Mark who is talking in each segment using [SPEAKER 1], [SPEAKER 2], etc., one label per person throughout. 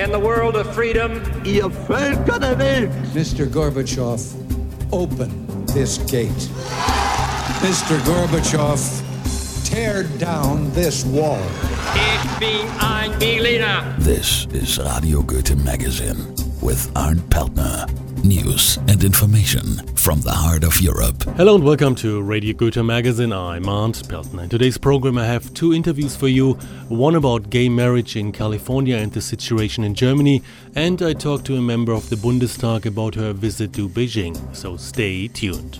[SPEAKER 1] in the world of freedom.
[SPEAKER 2] Ihr Völker der Welt.
[SPEAKER 3] Mr. Gorbachev, open this gate. Mr. Gorbachev, tear down this wall.
[SPEAKER 1] Ich bin ein Berliner.
[SPEAKER 4] This is Radio Goethe Magazine with Arndt Peltner. News and information from the heart of Europe.
[SPEAKER 5] Hello and welcome to Radio Goethe Magazine. I'm Arndt Peltner. In today's program, I have two interviews for you one about gay marriage in California and the situation in Germany, and I talk to a member of the Bundestag about her visit to Beijing. So stay tuned.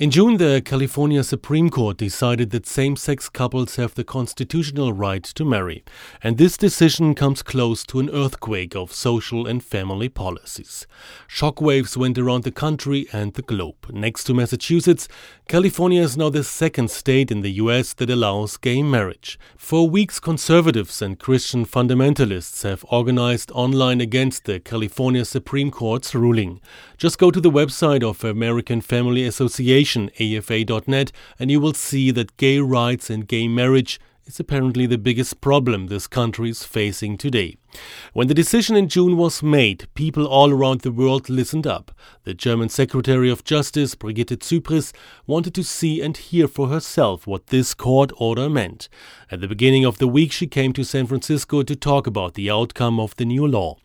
[SPEAKER 5] In June, the California Supreme Court decided that same sex couples have the constitutional right to marry, and this decision comes close to an earthquake of social and family policies. Shockwaves went around the country and the globe. Next to Massachusetts, California is now the second state in the US that allows gay marriage. For weeks, conservatives and Christian fundamentalists have organized online against the California Supreme Court's ruling. Just go to the website of American Family Association afa.net, and you will see that gay rights and gay marriage is apparently the biggest problem this country is facing today. When the decision in June was made, people all around the world listened up. The German Secretary of Justice, Brigitte Zypries, wanted to see and hear for herself what this court order meant. At the beginning of the week, she came to San Francisco to talk about the outcome of the new law.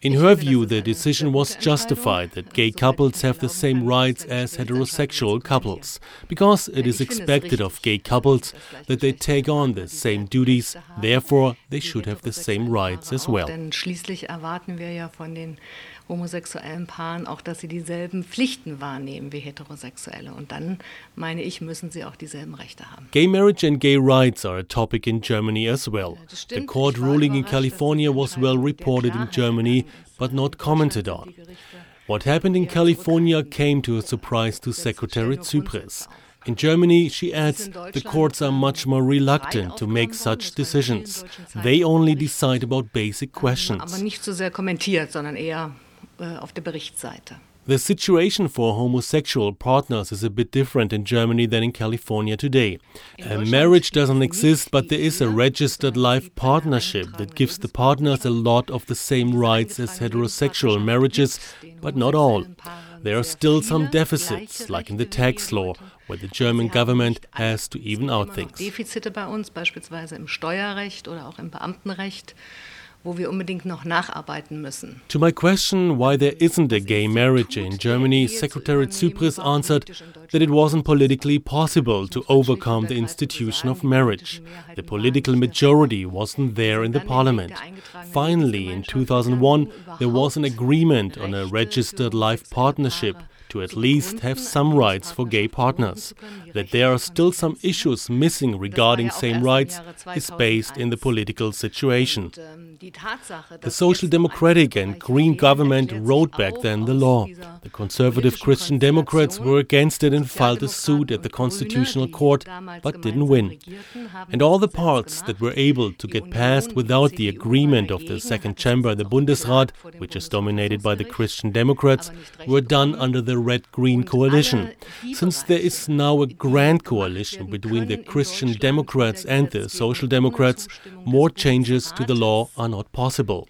[SPEAKER 5] In her view, the decision was justified that gay couples have the same rights as heterosexual couples, because it is expected of gay couples that they take on the same duties, therefore, they should have the same rights as well.
[SPEAKER 6] Denn schließlich erwarten wir ja von den homosexuellen Paaren auch, dass sie dieselben Pflichten wahrnehmen wie Heterosexuelle. Und dann, meine ich, müssen sie auch dieselben Rechte haben.
[SPEAKER 5] Gay marriage and gay rights are a topic in Germany as well. The court ruling in California was well reported in Germany, but not commented on. What happened in California came to a surprise to Secretary Zypries. In Germany, she adds, the courts are much more reluctant to make such decisions. They only decide about basic questions. The situation for homosexual partners is a bit different in Germany than in California today. Uh, a marriage doesn't exist, but there is a registered life partnership that gives the partners a lot of the same rights as heterosexual marriages, but not all. There are still some deficits, like in the tax law, where the German government has to even out things.
[SPEAKER 6] Defizite bei uns, beispielsweise im Steuerrecht oder auch im Beamtenrecht wo wir unbedingt noch nacharbeiten müssen.
[SPEAKER 5] To my question why there isn't a gay marriage in Germany, Secretary Zypries answered that it wasn't politically possible to overcome the institution of marriage. The political majority wasn't there in the parliament. Finally, in 2001, there was an agreement on a registered life partnership to at least have some rights for gay partners. That there are still some issues missing regarding same rights is based in the political situation. The Social Democratic and Green government wrote back then the law. The conservative Christian Democrats were against it and filed a suit at the Constitutional Court, but didn't win. And all the parts that were able to get passed without the agreement of the second chamber, the Bundesrat, which is dominated by the Christian Democrats, were done under the red green coalition. Since there is now a grand coalition between the Christian Democrats and the Social Democrats, more changes to the law are not possible.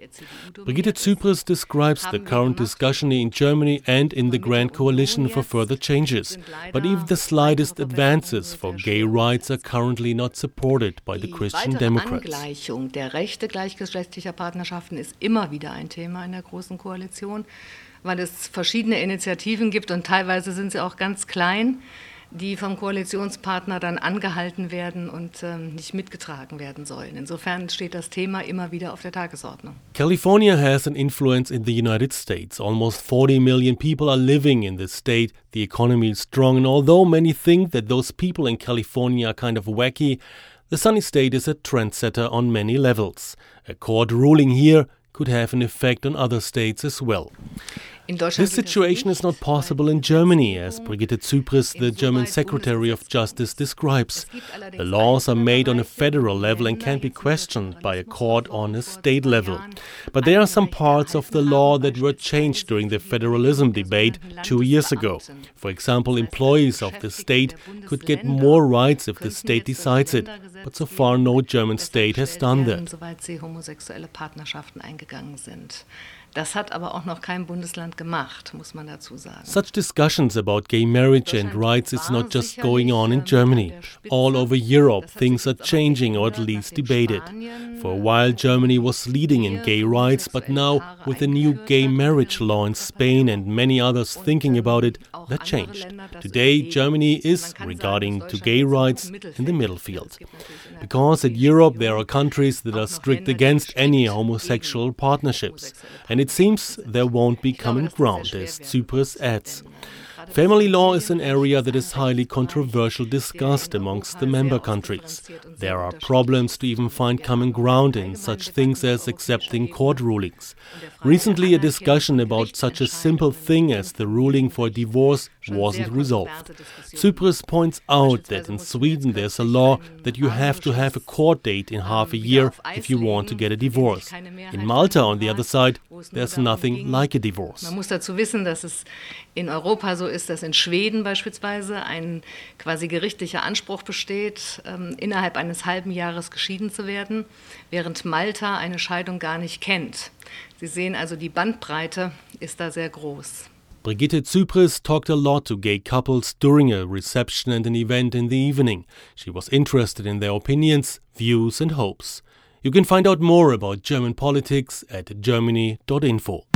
[SPEAKER 5] Brigitte Zypries describes the current discussion in Germany and in the Grand Coalition for further changes. But even the slightest advances for gay rights are currently not supported by the Christian Democrats.
[SPEAKER 6] Der Rechte gleichgeschlechtlicher Partnerschaften ist immer wieder ein Thema in der Großen Koalition weil es verschiedene Initiativen gibt und teilweise sind sie auch ganz klein, die vom Koalitionspartner dann angehalten werden und ähm, nicht mitgetragen werden sollen. Insofern steht das Thema immer wieder auf der Tagesordnung.
[SPEAKER 5] California has an influence in the United States. Almost 40 million people are living in this state. The economy is strong, and although many think that those people in California are kind of wacky, the sunny state is a trendsetter on many levels. A court ruling here could have an effect on other states as well. This situation is not possible in Germany, as Brigitte Zypries, the German Secretary of Justice, describes. The laws are made on a federal level and can't be questioned by a court on a state level. But there are some parts of the law that were changed during the federalism debate two years ago. For example, employees of the state could get more rights if the state decides it. But so far, no German state has done that.
[SPEAKER 6] Das hat aber auch noch kein Bundesland gemacht, muss man dazu sagen.
[SPEAKER 5] Such discussions about gay marriage and rights is not just going on in Germany. All over Europe, things are changing or at least debated. For a while, Germany was leading in gay rights, but now, with the new gay marriage law in Spain and many others thinking about it, that changed. Today, Germany is, regarding to gay rights, in the middle field. Because in Europe, there are countries that are strict against any homosexual partnerships. And it seems there won't be common ground, as Zypries adds. Family law is an area that is highly controversial discussed amongst the member countries. There are problems to even find common ground in such things as accepting court rulings. Recently, a discussion about such a simple thing as the ruling for divorce wasn't resolved. Zypries points out that in Sweden there's a law that you have to have a court date in half a year if you want to get a divorce. In Malta, on the other side, there's nothing like a divorce.
[SPEAKER 6] Man muss dazu wissen, dass es in Europa so ist, dass in Schweden beispielsweise ein quasi gerichtlicher Anspruch besteht, ähm, innerhalb eines halben Jahres geschieden zu werden, während Malta eine Scheidung gar nicht kennt. Sie sehen also, die Bandbreite ist da sehr groß.
[SPEAKER 5] Brigitte Zypries talked a lot to gay couples during a reception and an event in the evening. She was interested in their opinions, views, and hopes. You can find out more about German politics at germany.info.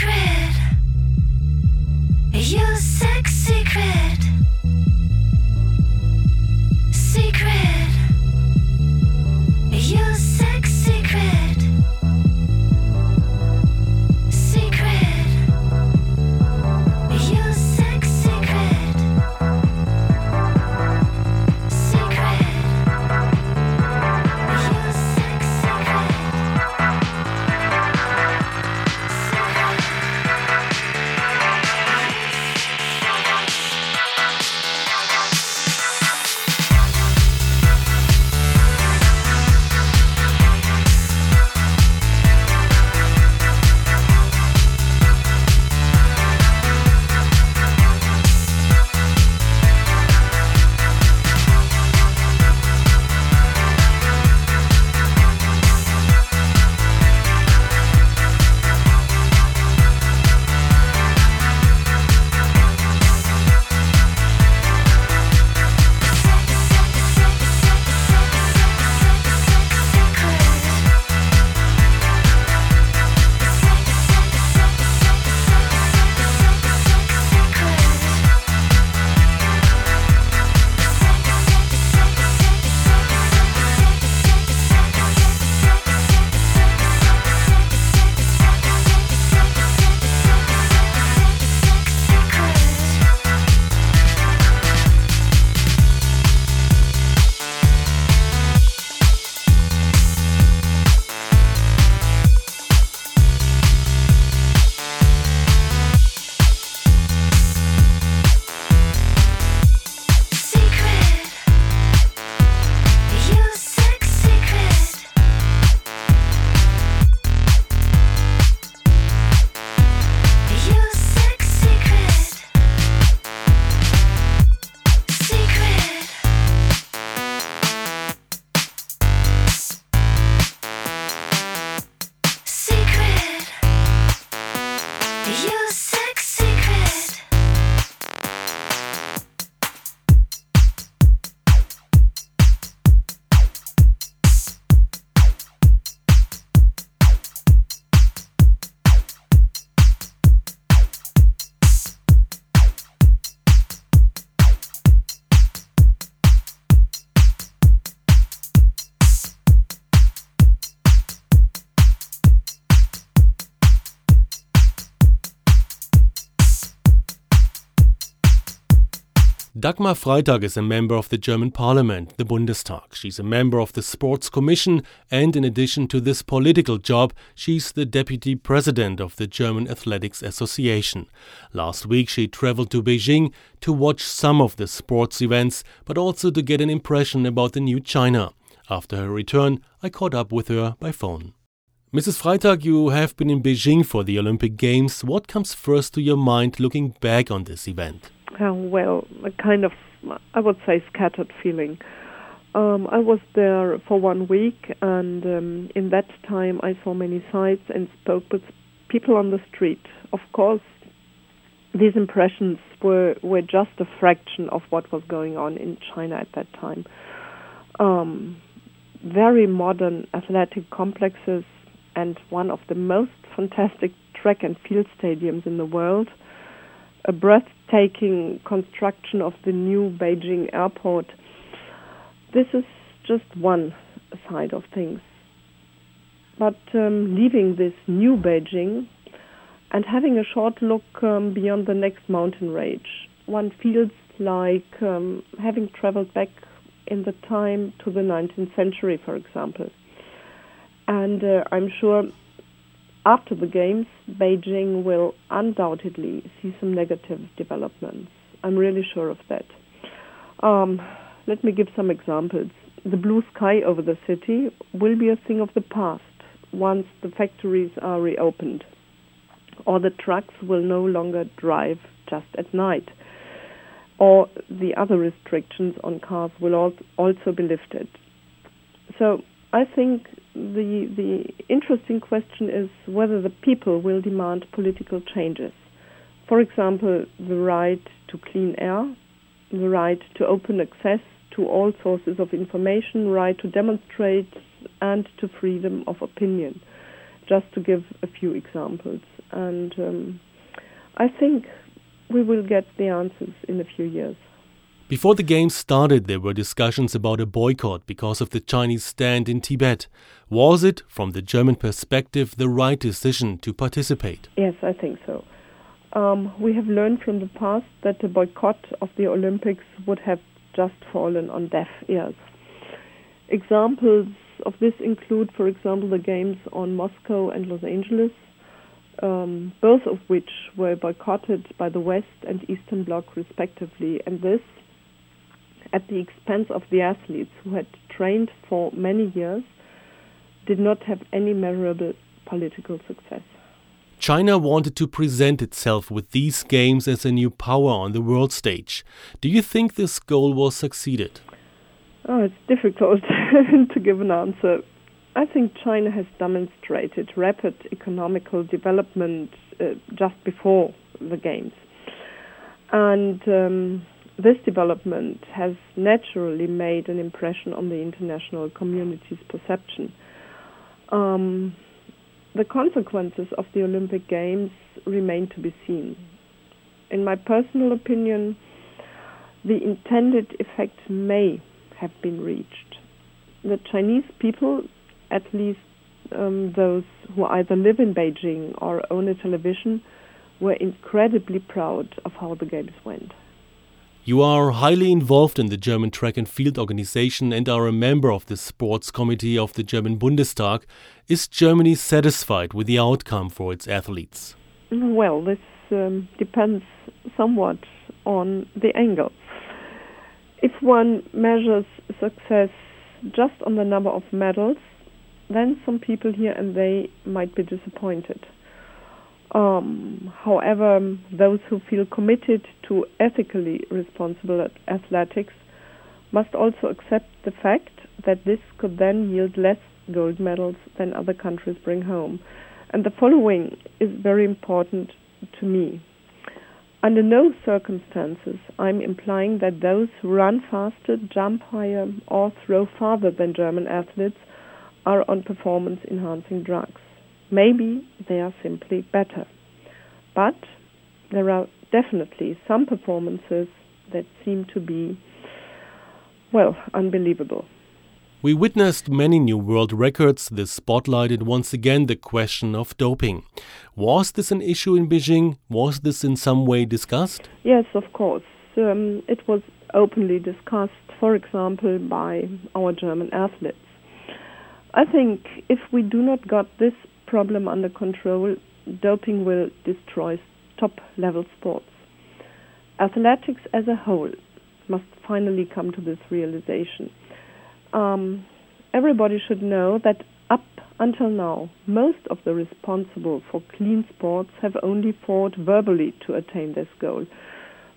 [SPEAKER 7] Secret,
[SPEAKER 5] Dagmar Freitag is a member of the German parliament, the Bundestag. She's a member of the Sports Commission, and in addition to this political job, she's the deputy president of the German Athletics Association. Last week, she traveled to Beijing to watch some of the sports events, but also to get an impression about the new China. After her return, I caught up with her by phone. Mrs. Freitag, you have been in Beijing for the Olympic Games. What comes first to your mind looking back on this event?
[SPEAKER 8] Uh, well, a kind of, I would say, scattered feeling. Um, I was there for one week, and um, in that time I saw many sights and spoke with people on the street. Of course, these impressions were, were just a fraction of what was going on in China at that time. Um, very modern athletic complexes and one of the most fantastic track and field stadiums in the world. A breathtaking construction of the new Beijing airport. This is just one side of things. But um, leaving this new Beijing and having a short look um, beyond the next mountain range, one feels like um, having traveled back in the time to the 19th century, for example. And uh, I'm sure after the Games, Beijing will undoubtedly see some negative developments. I'm really sure of that. Um, let me give some examples. The blue sky over the city will be a thing of the past once the factories are reopened. or the trucks will no longer drive just at night, or the other restrictions on cars will also be lifted. So I think the the interesting question is whether the people will demand political changes. For example, the right to clean air, the right to open access to all sources of information, right to demonstrate, and to freedom of opinion, just to give a few examples. And um, I think we will get the answers in a few years.
[SPEAKER 5] Before the games started, there were discussions about a boycott because of the Chinese stand in Tibet. Was it, from the German perspective, the right decision to participate?
[SPEAKER 8] Yes, I think so. Um, we have learned from the past that a boycott of the Olympics would have just fallen on deaf ears. Examples of this include, for example, the games on Moscow and Los Angeles, um, both of which were boycotted by the West and Eastern Bloc respectively, and this at the expense of the athletes who had trained for many years, did not have any measurable political success.
[SPEAKER 5] China wanted to present itself with these games as a new power on the world stage. Do you think this goal was succeeded?
[SPEAKER 8] Oh, it's difficult to give an answer. I think China has demonstrated rapid economical development uh, just before the Games. And um, this development has naturally made an impression on the international community's perception. Um, the consequences of the Olympic Games remain to be seen. In my personal opinion, the intended effect may have been reached. The Chinese people, at least um, those who either live in Beijing or own a television, were incredibly proud of how the Games went.
[SPEAKER 5] You are highly involved in the German track and field organization and are a member of the sports committee of the German Bundestag. Is Germany satisfied with the outcome for its athletes?
[SPEAKER 8] Well, this um, depends somewhat on the angle. If one measures success just on the number of medals, then some people here and they might be disappointed. Um, however, those who feel committed to ethically responsible athletics must also accept the fact that this could then yield less gold medals than other countries bring home. And the following is very important to me. Under no circumstances I'm implying that those who run faster, jump higher, or throw farther than German athletes are on performance enhancing drugs. Maybe they are simply better. But there are definitely some performances that seem to be, well, unbelievable.
[SPEAKER 5] We witnessed many new world records. This spotlighted once again the question of doping. Was this an issue in Beijing? Was this in some way discussed?
[SPEAKER 8] Yes, of course. Um, it was openly discussed, for example, by our German athletes. I think if we do not got this problem under control, doping will destroy top level sports. Athletics as a whole must finally come to this realization. Um, everybody should know that up until now, most of the responsible for clean sports have only fought verbally to attain this goal.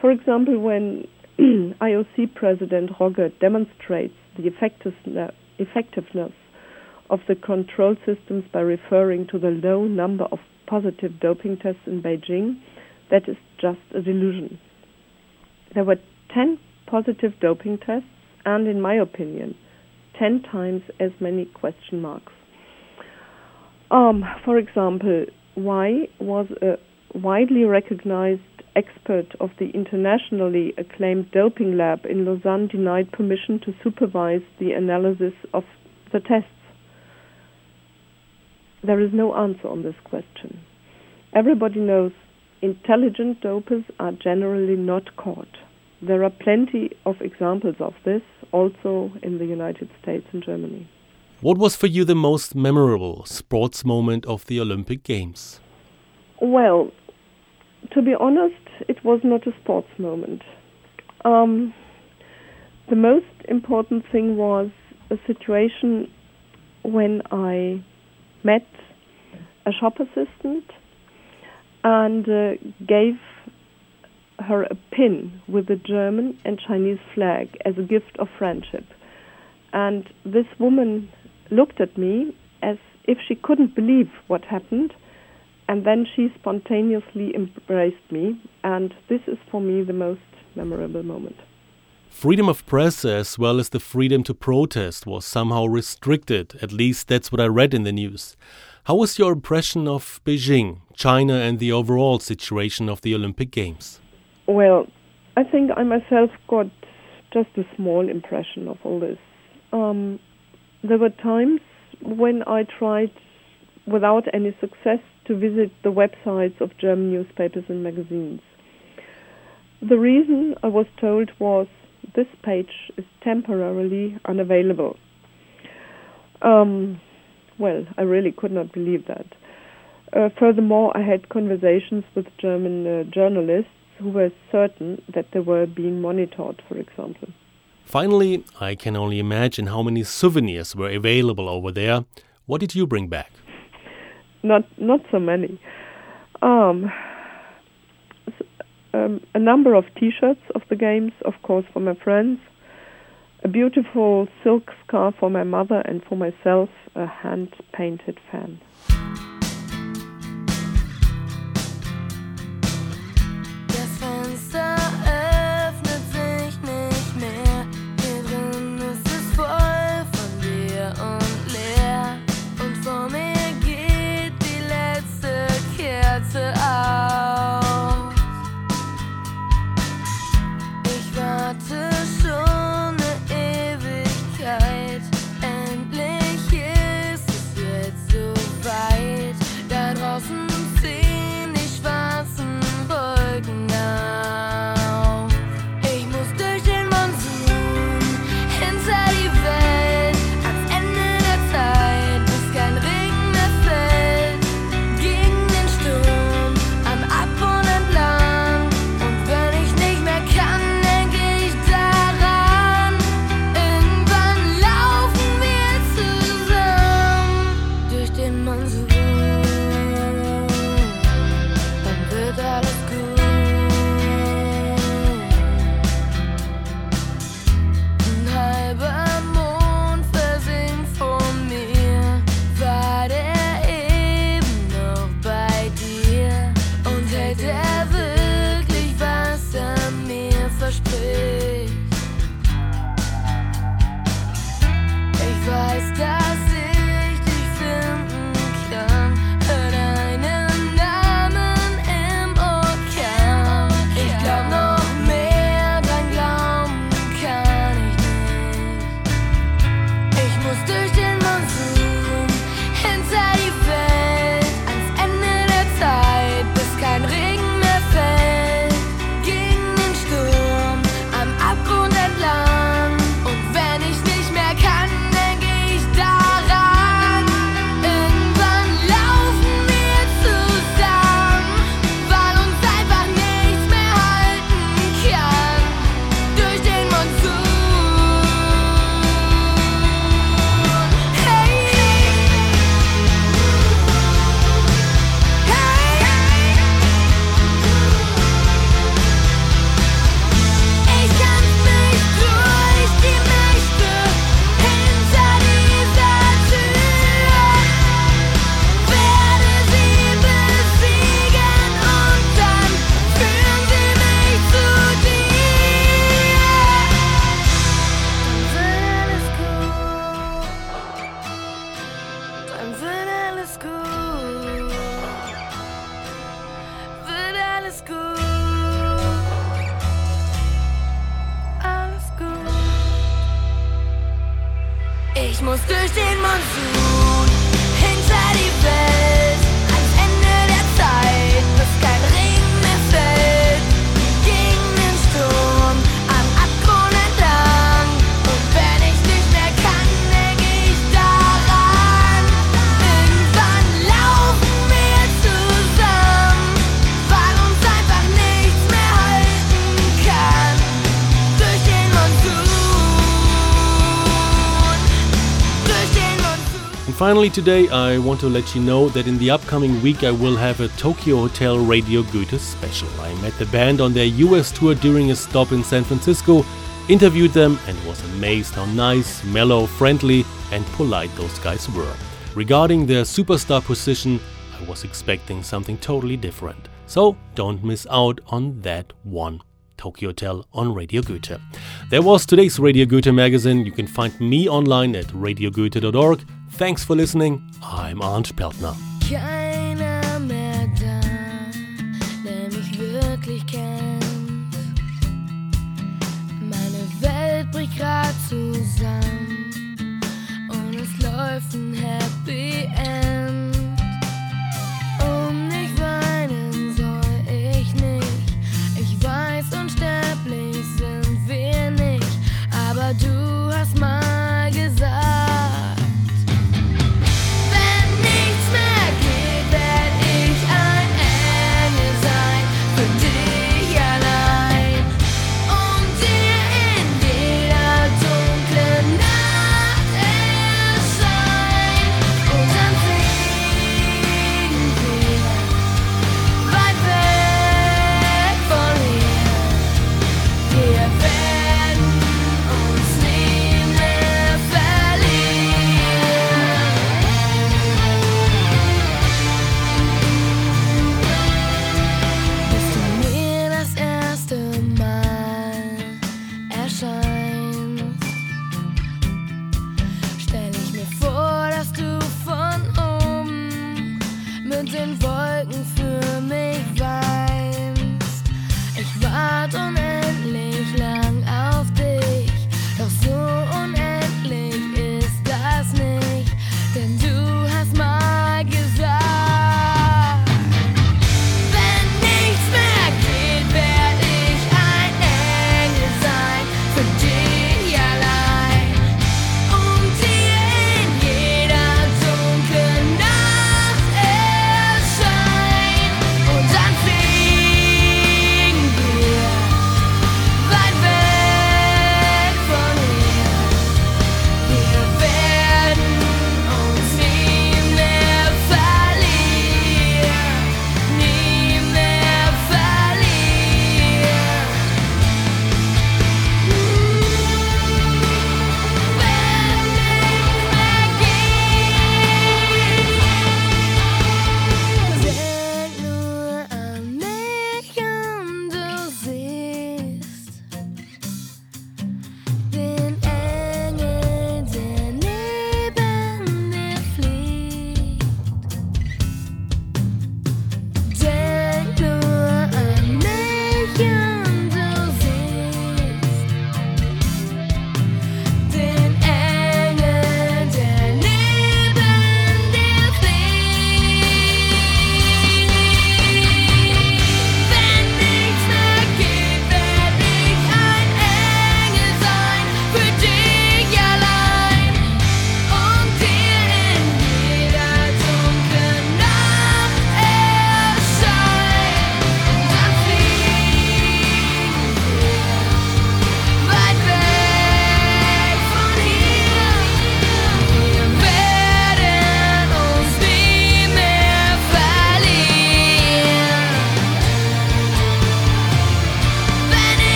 [SPEAKER 8] For example, when IOC President Rogge demonstrates the effectiveness of the control systems by referring to the low number of positive doping tests in Beijing, that is just a delusion. There were 10 positive doping tests, and in my opinion, 10 times as many question marks. Um, for example, why was a widely recognized expert of the internationally acclaimed doping lab in Lausanne denied permission to supervise the analysis of the tests? There is no answer on this question. Everybody knows intelligent dopers are generally not caught. There are plenty of examples of this also in the United States and Germany.
[SPEAKER 5] What was for you the most memorable sports moment of the Olympic Games?
[SPEAKER 8] Well, to be honest, it was not a sports moment. Um, the most important thing was a situation when I met a shop assistant
[SPEAKER 9] and uh, gave her a pin with the German and Chinese flag as a gift of friendship. And this woman looked at me as if she couldn't believe what happened, and then she spontaneously embraced me, and this is for me the most memorable moment.
[SPEAKER 5] Freedom of press, as well as the freedom to protest, was somehow restricted. At least that's what I read in the news. How was your impression of Beijing, China, and the overall situation of the Olympic Games?
[SPEAKER 9] Well, I think I myself got just a small impression of all this. Um, there were times when I tried, without any success, to visit the websites of German newspapers and magazines. The reason I was told was this page is temporarily unavailable. Um, well, I really could not believe that. Uh, furthermore, I had conversations with German uh, journalists who were certain that they were being monitored, for example.
[SPEAKER 5] Finally, I can only imagine how many souvenirs were available over there. What did you bring back?
[SPEAKER 9] Not not so many. Um, um, a number of T-shirts of the games, of course, for my friends. A beautiful silk scarf for my mother and for myself, a hand-painted fan.
[SPEAKER 5] Finally, today I want to let you know that in the upcoming week I will have a Tokio Hotel Radio Goethe special. I met the band on their US tour during a stop in San Francisco, interviewed them, and was amazed how nice, mellow, friendly, and polite those guys were. Regarding their superstar position, I was expecting something totally different. So don't miss out on that one. Tokio Hotel on Radio Goethe. There was today's Radio Goethe magazine. You can find me online at radiogoethe.org. Thanks for listening. I'm Arndt Peltner.